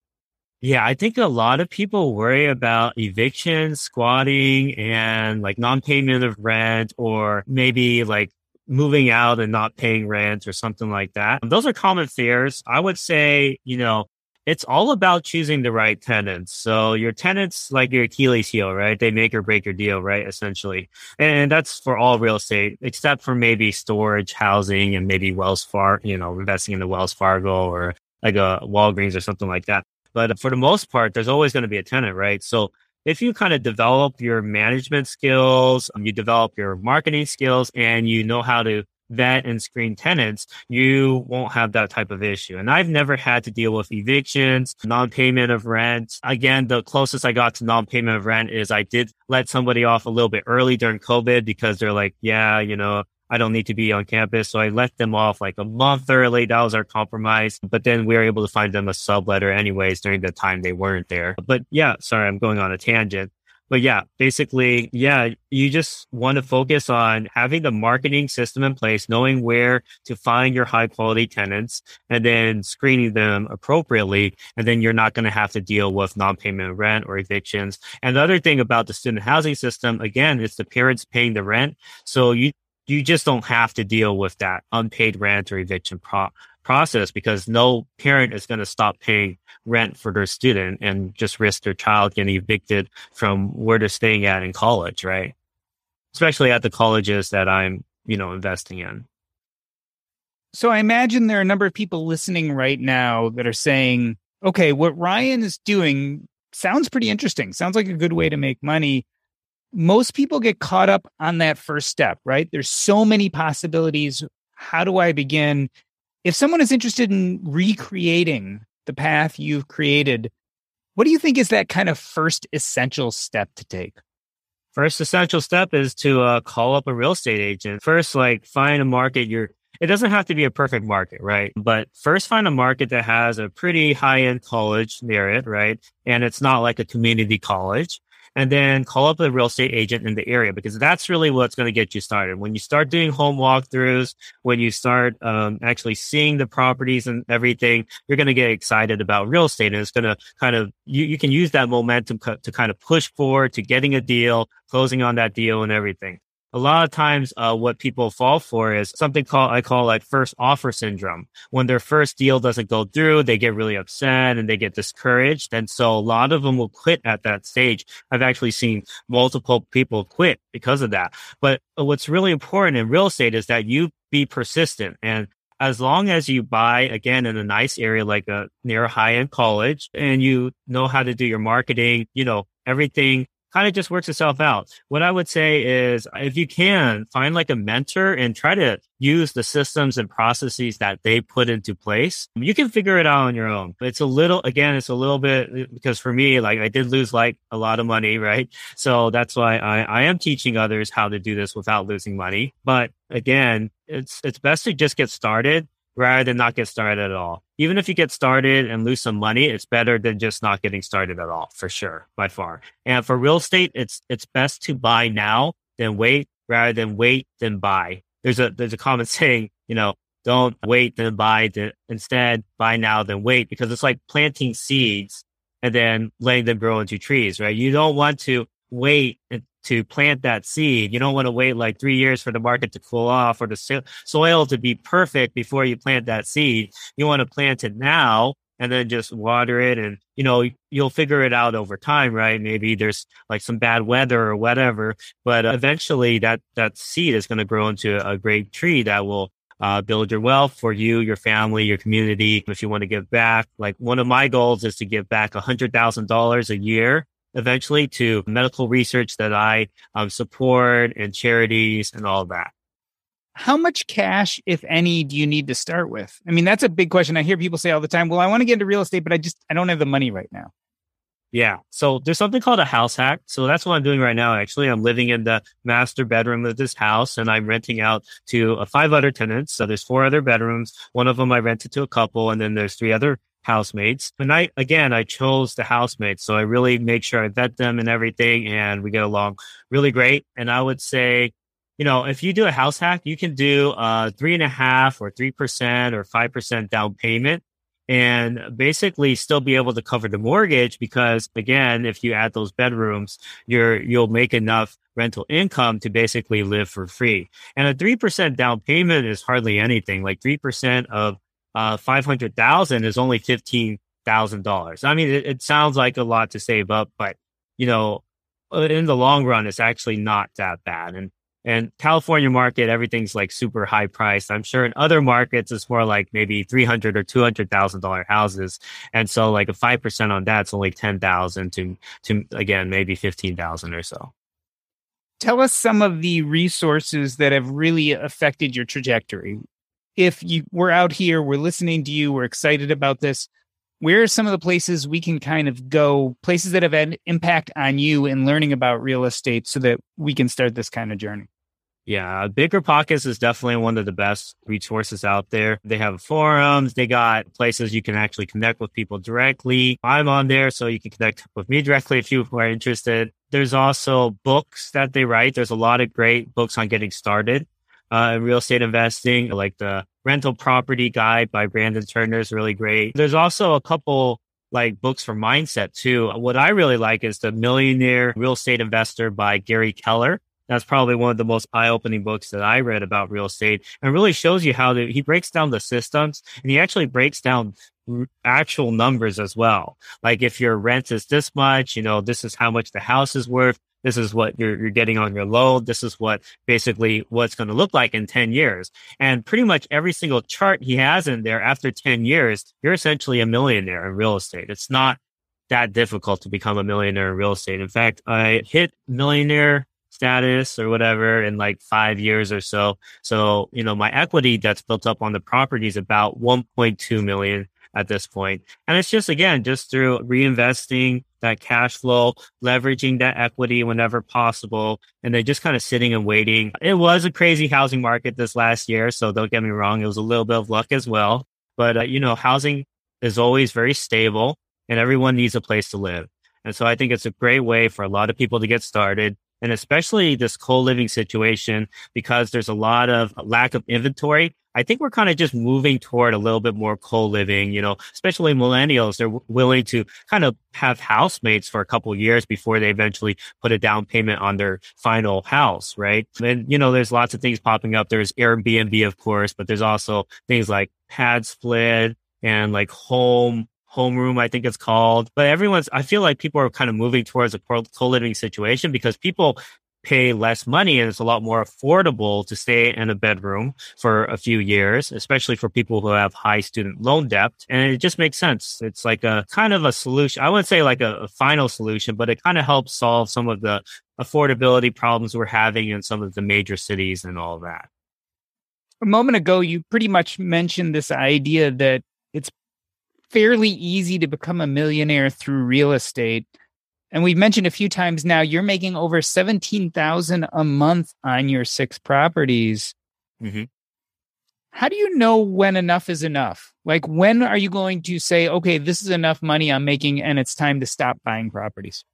S3: Yeah, I think a lot of people worry about eviction, squatting, and like non payment of rent, or maybe like moving out and not paying rent or something like that. Those are common fears. I would say, you know, it's all about choosing the right tenants. So your tenants, like your Achilles heel, right? They make or break your deal, right? Essentially. And that's for all real estate, except for maybe storage, housing, and maybe Wells Fargo, you know, investing in the Wells Fargo or like a Walgreens or something like that. But for the most part, there's always going to be a tenant, right? So if you kind of develop your management skills, you develop your marketing skills, and you know how to vet and screen tenants, you won't have that type of issue. And I've never had to deal with evictions, non-payment of rent. Again, the closest I got to non-payment of rent is I did let somebody off a little bit early during COVID because they're like, yeah, you know, I don't need to be on campus. So I let them off like a month early. That was our compromise. But then we were able to find them a subletter anyways during the time they weren't there. But yeah, sorry, I'm going on a tangent. But yeah, basically, yeah, you just want to focus on having the marketing system in place, knowing where to find your high quality tenants and then screening them appropriately. And then you're not going to have to deal with non-payment rent or evictions. And the other thing about the student housing system, again, it's the parents paying the rent. So you, you just don't have to deal with that unpaid rent or eviction pro- process because no parent is going to stop paying rent for their student and just risk their child getting evicted from where they're staying at in college, right? Especially at the colleges that I'm, you know, investing in.
S4: So I imagine there are a number of people listening right now that are saying, okay, what Ryan is doing sounds pretty interesting. Sounds like a good way to make money. Most people get caught up on that first step, right? There's so many possibilities. How do I begin? If someone is interested in recreating the path you've created, what do you think is that kind of first essential step to take?
S3: First essential step is to uh, call up a real estate agent. First, like find a market you're it doesn't have to be a perfect market, right? But first find a market that has a pretty high end college near it, right? And it's not like a community college and then call up a real estate agent in the area because that's really what's going to get you started. When you start doing home walkthroughs, when you start um, actually seeing the properties and everything, you're going to get excited about real estate and it's going to kind of, you, you can use that momentum co- to kind of push forward to getting a deal, closing on that deal and everything a lot of times uh, what people fall for is something called i call like first offer syndrome. When their first deal doesn't go through they get really upset and they get discouraged. And so a lot of them will quit at that stage. I've actually seen multiple people quit because of that. But what's really important in real estate is that you be persistent. And as long as you buy again in a nice area like a near a high end college and you know how to do your marketing you know everything kind of just works itself out. What I would say is if you can find like a mentor and try to use the systems and processes that they put into place, you can figure it out on your own. It's a little, again, it's a little bit because for me, like I did lose like a lot of money, right? So that's why I, I am teaching others how to do this without losing money. But again, it's, it's best to just get started rather than not get started at all. Even if you get started and lose some money, it's better than just not getting started at all, for sure, by far. And for real estate, it's it's best to buy now than wait, rather than wait than buy. There's a there's a common saying, you know, don't wait then buy, then instead buy now than wait, because it's like planting seeds and then letting them grow into trees, right? You don't want to wait to plant that seed. You don't want to wait like three years for the market to cool off or the so- soil to be perfect before you plant that seed. You want to plant it now and then just water it and you know you'll figure it out over time right maybe there's like some bad weather or whatever but eventually that that seed is going to grow into a great tree that will uh, build your wealth for you, your family, your community. If you want to give back, like one of my goals is to give back a hundred thousand dollars a year eventually to medical research that I um, support and charities and all that.
S4: How much cash, if any, do you need to start with? I mean, that's a big question. I hear people say all the time, well, I want to get into real estate, but I just, I don't have the money right now.
S3: Yeah. So there's something called a house hack. So that's what I'm doing right now. Actually, I'm living in the master bedroom of this house and I'm renting out to uh, five other tenants. So there's four other bedrooms. One of them I rented to a couple and then there's three other housemates. And I, again, I chose the housemates. So I really make sure I vet them and everything and we get along really great. And I would say, you know, if you do a house hack, you can do uh three and a half or 3% or 5% down payment and basically still be able to cover the mortgage because again, if you add those bedrooms, you're, you'll make enough rental income to basically live for free. And a 3% down payment is hardly anything. Like 3% of uh, 500,000 is only $15,000 thousand. I mean, it, it sounds like a lot to save up, but you know, uh, in the long run, it's actually not that bad. And and California market, everything's like super high priced. I'm sure in other markets, it's more like maybe three hundred or two hundred thousand dollar houses, and so like a five percent on that's only ten thousand to to again maybe fifteen thousand or so.
S4: Tell us some of the resources that have really affected your trajectory. If you we're out here, we're listening to you, we're excited about this. Where are some of the places we can kind of go, places that have had impact on you in learning about real estate so that we can start this kind of journey?
S3: Yeah, uh, Bigger Pockets is definitely one of the best resources out there. They have forums, they got places you can actually connect with people directly. I'm on there, so you can connect with me directly if you are interested. There's also books that they write. There's a lot of great books on getting started uh, in real estate investing, like the rental property guide by Brandon Turner is really great. There's also a couple like books for mindset too. What I really like is the Millionaire Real Estate Investor by Gary Keller. That's probably one of the most eye-opening books that I read about real estate and really shows you how to, he breaks down the systems and he actually breaks down actual numbers as well. Like if your rent is this much, you know, this is how much the house is worth. This is what you're, you're getting on your load. This is what basically what's going to look like in 10 years. And pretty much every single chart he has in there after 10 years, you're essentially a millionaire in real estate. It's not that difficult to become a millionaire in real estate. In fact, I hit millionaire status or whatever in like five years or so. So, you know, my equity that's built up on the property is about 1.2 million at this point. And it's just, again, just through reinvesting that cash flow, leveraging that equity whenever possible, and then just kind of sitting and waiting. It was a crazy housing market this last year. So don't get me wrong. It was a little bit of luck as well. But, uh, you know, housing is always very stable and everyone needs a place to live. And so I think it's a great way for a lot of people to get started and especially this co-living situation because there's a lot of lack of inventory. I think we're kind of just moving toward a little bit more co-living, you know, especially millennials. They're w- willing to kind of have housemates for a couple years before they eventually put a down payment on their final house, right? And, you know, there's lots of things popping up. There's Airbnb, of course, but there's also things like pad split and like home homeroom, I think it's called. But everyone's, I feel like people are kind of moving towards a co-living situation because people pay less money and it's a lot more affordable to stay in a bedroom for a few years, especially for people who have high student loan debt. And it just makes sense. It's like a kind of a solution. I wouldn't say like a, a final solution, but it kind of helps solve some of the affordability problems we're having in some of the major cities and all that.
S4: A moment ago, you pretty much mentioned this idea that it's fairly easy to become a millionaire through real estate. And we've mentioned a few times now, you're making over 17,000 a month on your six properties. Mm-hmm. How do you know when enough is enough? Like, when are you going to say, okay, this is enough money I'm making and it's time to stop buying properties?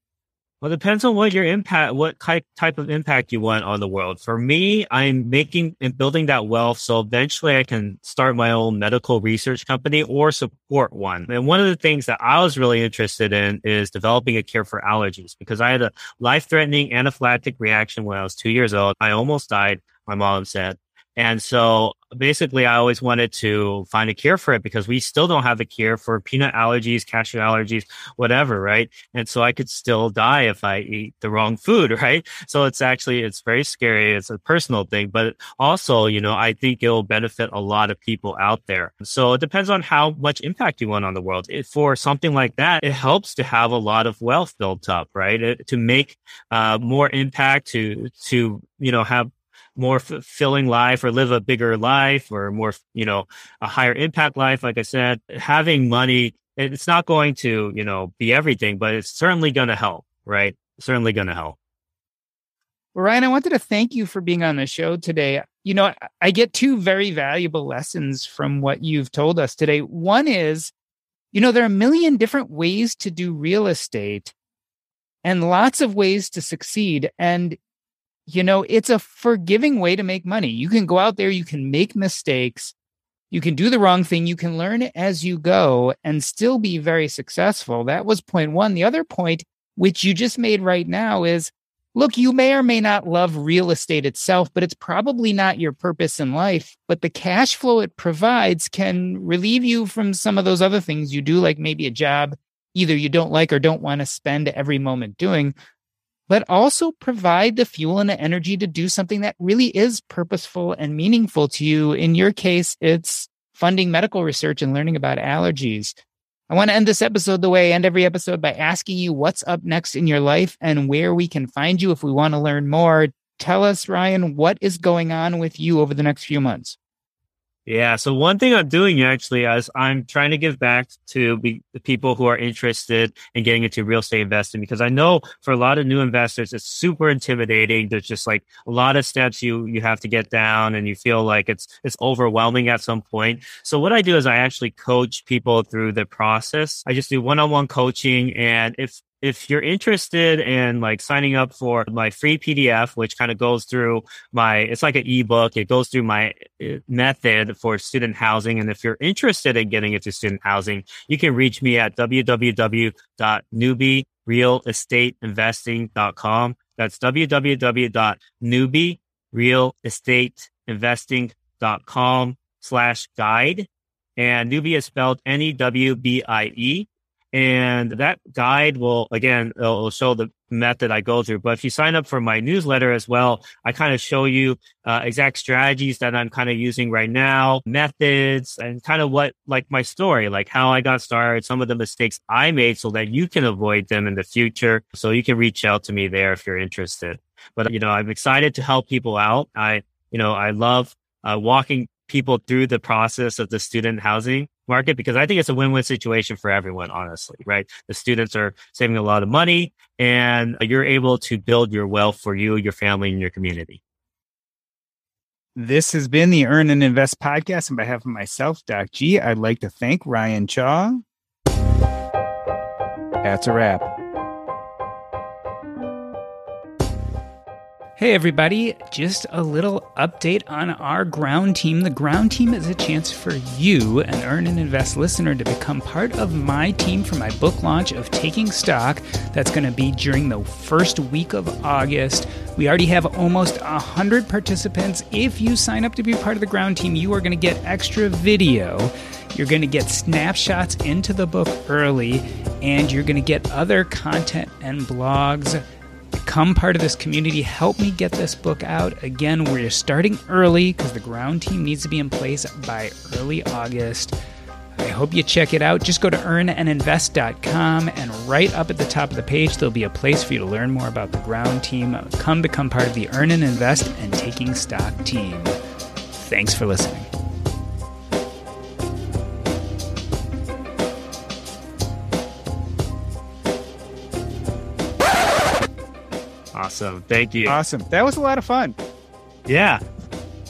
S3: Well, it depends on what your impact, what type of impact you want on the world. For me, I'm making and building that wealth. So eventually I can start my own medical research company or support one. And one of the things that I was really interested in is developing a cure for allergies because I had a life threatening anaphylactic reaction when I was two years old. I almost died. My mom said, and so basically, I always wanted to find a cure for it because we still don't have a cure for peanut allergies, cashew allergies, whatever, right? And so I could still die if I eat the wrong food, right? So it's actually, it's very scary. It's a personal thing, but also, you know, I think it will benefit a lot of people out there. So it depends on how much impact you want on the world. For something like that, it helps to have a lot of wealth built up, right? It, to make uh, more impact, to, to, you know, have more fulfilling life or live a bigger life or more, you know, a higher impact life. Like I said, having money, it's not going to, you know, be everything, but it's certainly going to help, right? Certainly going to help.
S4: Well, Ryan, I wanted to thank you for being on the show today. You know, I get two very valuable lessons from what you've told us today. One is, you know, there are a million different ways to do real estate and lots of ways to succeed. And you know, it's a forgiving way to make money. You can go out there, you can make mistakes, you can do the wrong thing, you can learn as you go and still be very successful. That was point one. The other point, which you just made right now, is look, you may or may not love real estate itself, but it's probably not your purpose in life. But the cash flow it provides can relieve you from some of those other things you do, like maybe a job either you don't like or don't want to spend every moment doing, but also provide the fuel and the energy to do something that really is purposeful and meaningful to you. In your case, it's funding medical research and learning about allergies. I want to end this episode the way I end every episode by asking you what's up next in your life and where we can find you if we want to learn more. Tell us, Ryan, what is going on with you over the next few months?
S3: Yeah. So one thing I'm doing actually is I'm trying to give back to be, the people who are interested in getting into real estate investing because I know for a lot of new investors, it's super intimidating. There's just like a lot of steps you, you have to get down and you feel like it's, it's overwhelming at some point. So what I do is I actually coach people through the process. I just do one-on-one coaching. And if if you're interested in like signing up for my free PDF, which kind of goes through my, it's like an ebook. It goes through my uh, method for student housing. And if you're interested in getting into student housing, you can reach me at www.newbierealestateinvesting.com. That's www.newbierealestateinvesting.com slash guide. And newbie is spelled N-E-W-B-I-E. And that guide will, again, it'll show the method I go through. But if you sign up for my newsletter as well, I kind of show you uh, exact strategies that I'm kind of using right now, methods, and kind of what, like my story, like how I got started, some of the mistakes I made so that you can avoid them in the future. So you can reach out to me there if you're interested. But, you know, I'm excited to help people out. I, you know, I love uh, walking people through the process of the student housing market because I think it's a win-win situation for everyone, honestly, right? The students are saving a lot of money and you're able to build your wealth for you, your family, and your community.
S4: This has been the Earn and Invest podcast. On behalf of myself, Doc G, I'd like to thank Ryan Chaw. That's a wrap. Hey, everybody, just a little update on our ground team. The ground team is a chance for you, an Earn and Invest listener, to become part of my team for my book launch of Taking Stock. That's going to be during the first week of August. We already have almost 100 participants. If you sign up to be part of the ground team, you are going to get extra video. You're going to get snapshots into the book early, and you're going to get other content and blogs Become part of this community. Help me get this book out. Again, we're starting early because the ground team needs to be in place by early August. I hope you check it out. Just go to earnandinvest.com and right up at the top of the page, there'll be a place for you to learn more about the ground team. Come become part of the Earn and Invest and Taking Stock team. Thanks for listening.
S3: Awesome. Thank you.
S4: Awesome. That was a lot of fun.
S3: Yeah.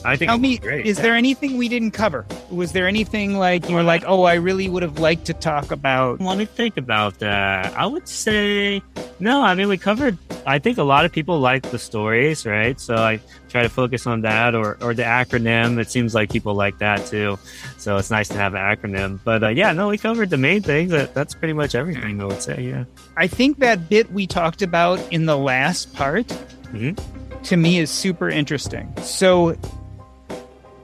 S3: I think
S4: Tell me,
S3: great.
S4: is
S3: yeah.
S4: there anything we didn't cover? Was there anything like you were like, oh, I really would have liked to talk about?
S3: Let me think about that. I would say no. I mean, we covered. I think a lot of people like the stories, right? So I try to focus on that, or or the acronym. It seems like people like that too. So it's nice to have an acronym. But uh, yeah, no, we covered the main things. That, that's pretty much everything. I would say, yeah.
S4: I think that bit we talked about in the last part
S3: Mhm.
S4: to me is super interesting. So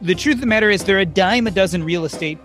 S4: the truth of the matter is there are a dime a dozen real estate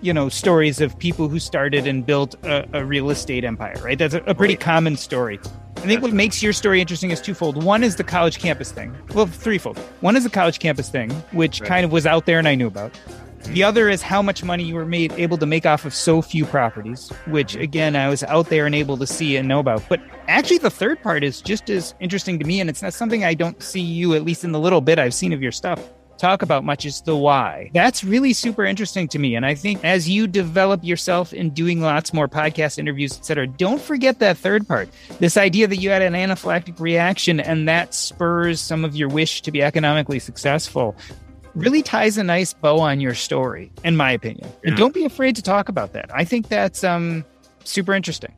S4: you know stories of people who started and built a, a real estate empire right? That's a, a pretty common story. I think what makes your story interesting is twofold. One is the college campus thing. Well threefold. One is the college campus thing which
S3: Right.
S4: kind of was out there and i knew about. Mm-hmm. The other is how much money you were made able to make off of so few properties, which mm-hmm. again I was out there and able to see and know about. But actually, the third part is just as interesting to me, and it's not something I don't see you, at least in the little bit I've seen of your stuff, talk about much. Is the why. That's really super interesting to me, and I think as you develop yourself in doing lots more podcast interviews, etc., don't forget that third part. This idea that you had an anaphylactic reaction and that spurs some of your wish to be economically successful really ties a nice bow on your story, in my opinion. And don't be afraid to talk about that. I think that's um super interesting.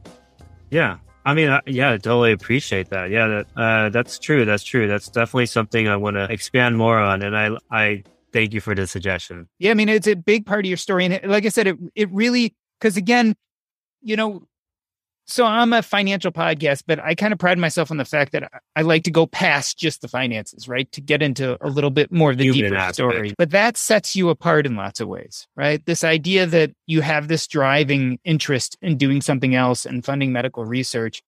S3: Yeah. I mean, uh, yeah, I totally appreciate that. Yeah, that, uh, that's true. That's true. That's definitely something I want to expand more on. And I, I thank you for the suggestion.
S4: Yeah, I mean it's a big part of your story, and like I said, it it really because again, you know, so I'm a financial podcast, but I kind of pride myself on the fact that I like to go past just the finances, right? To get into a little bit more of the
S3: Human
S4: deeper
S3: aspect.
S4: story. But that sets you apart in lots of ways, right? This idea that you have this driving interest in doing something else and funding medical research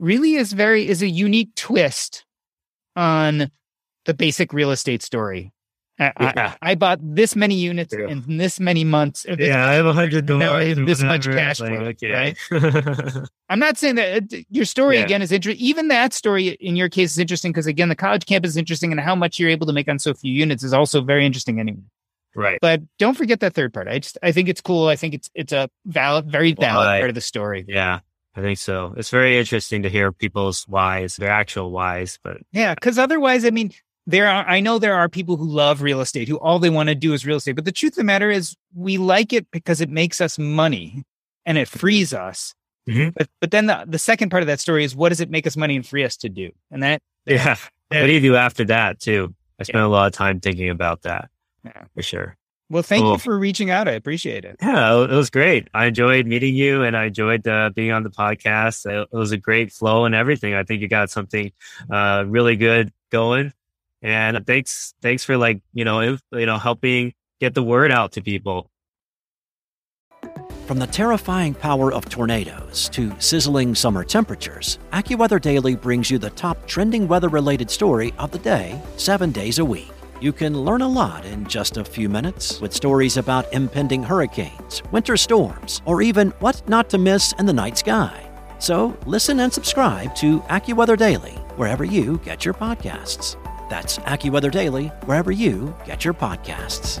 S4: really is very is a unique twist on the basic real estate story. I,
S3: Yeah.
S4: I, I bought this many units
S3: Yeah.
S4: in this many months. this
S3: Yeah, I have a hundred dollars.
S4: this much
S3: whatever.
S4: cash
S3: Like,
S4: flow,
S3: okay.
S4: I'm not saying that uh, your story
S3: Yeah.
S4: again is interesting. Even that story in your case is interesting because again, the college campus is interesting, and how much you're able to make on so few units is also very interesting anyway.
S3: right.
S4: But don't forget that third part. I just I think it's cool. I think it's it's a valid, very valid
S3: Right.
S4: part of the story.
S3: Yeah, I think so. It's very interesting to hear people's whys, their actual whys, but
S4: Yeah, because otherwise, I mean, there are I know there are people who love real estate who all they want to do is real estate. But the truth of the matter is, we like it because it makes us money and it frees us.
S3: Mhm.
S4: But but then the the second part of that story is what does it make us money and free us to do? And that
S3: yeah. What do you do after that too? I spent a lot of time thinking about that.
S4: Yeah.
S3: For sure.
S4: well, thank
S3: Cool.
S4: you for reaching out. I appreciate it.
S3: Yeah, it was great. I enjoyed meeting you and I enjoyed uh, being on the podcast. It it was a great flow and everything. I think you got something uh, really good going. And thanks, thanks for like, you know, inf- you know, helping get the word out to people.
S5: From the terrifying power of tornadoes to sizzling summer temperatures, AccuWeather Daily brings you the top trending weather related story of the day, seven days a week. You can learn a lot in just a few minutes with stories about impending hurricanes, winter storms, or even what not to miss in the night sky. So listen and subscribe to AccuWeather Daily wherever you get your podcasts. That's AccuWeather Daily wherever you get your podcasts.